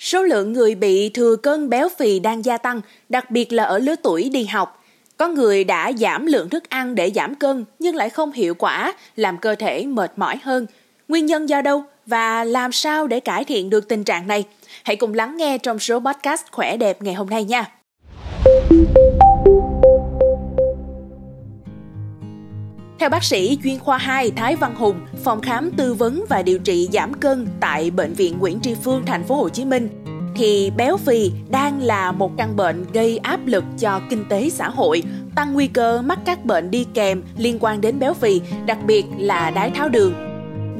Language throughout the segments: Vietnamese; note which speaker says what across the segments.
Speaker 1: Số lượng người bị thừa cân béo phì đang gia tăng, đặc biệt là ở lứa tuổi đi học. Có người đã giảm lượng thức ăn để giảm cân nhưng lại không hiệu quả, làm cơ thể mệt mỏi hơn. Nguyên nhân do đâu và làm sao để cải thiện được tình trạng này? Hãy cùng lắng nghe trong số podcast khỏe đẹp ngày hôm nay nha. Theo bác sĩ chuyên khoa 2 Thái Văn Hùng, phòng khám tư vấn và điều trị giảm cân tại bệnh viện Nguyễn Tri Phương thành phố Hồ Chí Minh, thì béo phì đang là một căn bệnh gây áp lực cho kinh tế xã hội, tăng nguy cơ mắc các bệnh đi kèm liên quan đến béo phì, đặc biệt là đái tháo đường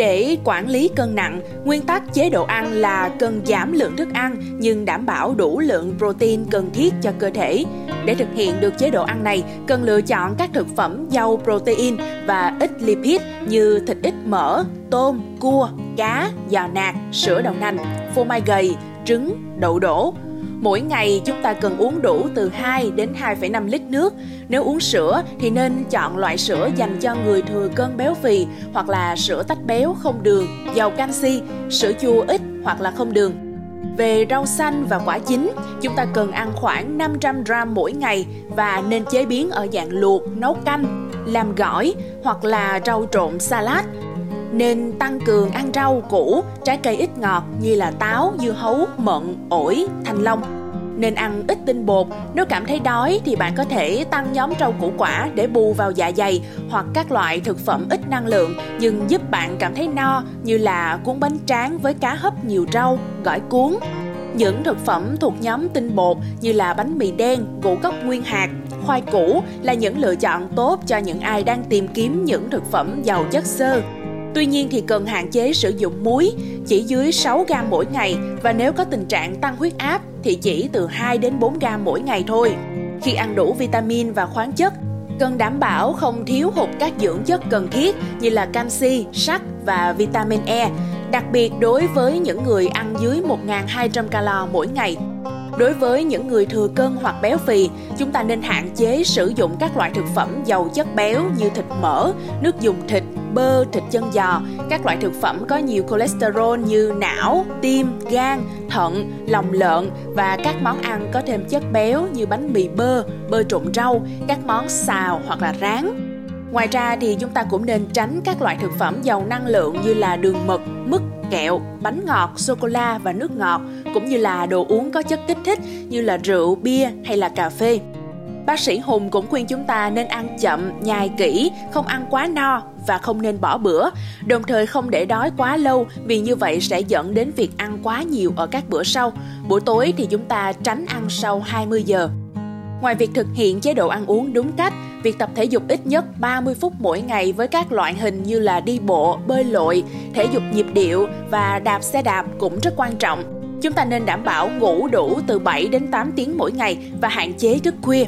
Speaker 1: để quản lý cân nặng, nguyên tắc chế độ ăn là cần giảm lượng thức ăn nhưng đảm bảo đủ lượng protein cần thiết cho cơ thể. Để thực hiện được chế độ ăn này, cần lựa chọn các thực phẩm giàu protein và ít lipid như thịt ít mỡ, tôm, cua, cá, giò nạc, sữa đậu nành, phô mai gầy, trứng, đậu đổ, Mỗi ngày chúng ta cần uống đủ từ 2 đến 2,5 lít nước. Nếu uống sữa thì nên chọn loại sữa dành cho người thừa cân béo phì hoặc là sữa tách béo không đường, giàu canxi, sữa chua ít hoặc là không đường. Về rau xanh và quả chín, chúng ta cần ăn khoảng 500 gram mỗi ngày và nên chế biến ở dạng luộc, nấu canh, làm gỏi hoặc là rau trộn salad nên tăng cường ăn rau củ, trái cây ít ngọt như là táo, dưa hấu, mận, ổi, thanh long. Nên ăn ít tinh bột, nếu cảm thấy đói thì bạn có thể tăng nhóm rau củ quả để bù vào dạ dày hoặc các loại thực phẩm ít năng lượng nhưng giúp bạn cảm thấy no như là cuốn bánh tráng với cá hấp nhiều rau, gỏi cuốn. Những thực phẩm thuộc nhóm tinh bột như là bánh mì đen, ngũ cốc nguyên hạt, khoai củ là những lựa chọn tốt cho những ai đang tìm kiếm những thực phẩm giàu chất xơ, Tuy nhiên thì cần hạn chế sử dụng muối chỉ dưới 6 gram mỗi ngày và nếu có tình trạng tăng huyết áp thì chỉ từ 2 đến 4 gram mỗi ngày thôi. Khi ăn đủ vitamin và khoáng chất, cần đảm bảo không thiếu hụt các dưỡng chất cần thiết như là canxi, sắt và vitamin E, đặc biệt đối với những người ăn dưới 1.200 calo mỗi ngày. Đối với những người thừa cân hoặc béo phì, chúng ta nên hạn chế sử dụng các loại thực phẩm giàu chất béo như thịt mỡ, nước dùng thịt, bơ, thịt chân giò, các loại thực phẩm có nhiều cholesterol như não, tim, gan, thận, lòng lợn và các món ăn có thêm chất béo như bánh mì bơ, bơ trộn rau, các món xào hoặc là rán. Ngoài ra thì chúng ta cũng nên tránh các loại thực phẩm giàu năng lượng như là đường mật, mứt, kẹo, bánh ngọt, sô cô la và nước ngọt, cũng như là đồ uống có chất kích thích như là rượu, bia hay là cà phê. Bác sĩ Hùng cũng khuyên chúng ta nên ăn chậm, nhai kỹ, không ăn quá no và không nên bỏ bữa, đồng thời không để đói quá lâu vì như vậy sẽ dẫn đến việc ăn quá nhiều ở các bữa sau. Buổi tối thì chúng ta tránh ăn sau 20 giờ. Ngoài việc thực hiện chế độ ăn uống đúng cách, việc tập thể dục ít nhất 30 phút mỗi ngày với các loại hình như là đi bộ, bơi lội, thể dục nhịp điệu và đạp xe đạp cũng rất quan trọng. Chúng ta nên đảm bảo ngủ đủ từ 7 đến 8 tiếng mỗi ngày và hạn chế thức khuya.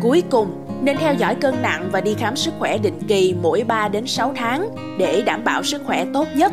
Speaker 1: Cuối cùng, nên theo dõi cân nặng và đi khám sức khỏe định kỳ mỗi 3 đến 6 tháng để đảm bảo sức khỏe tốt nhất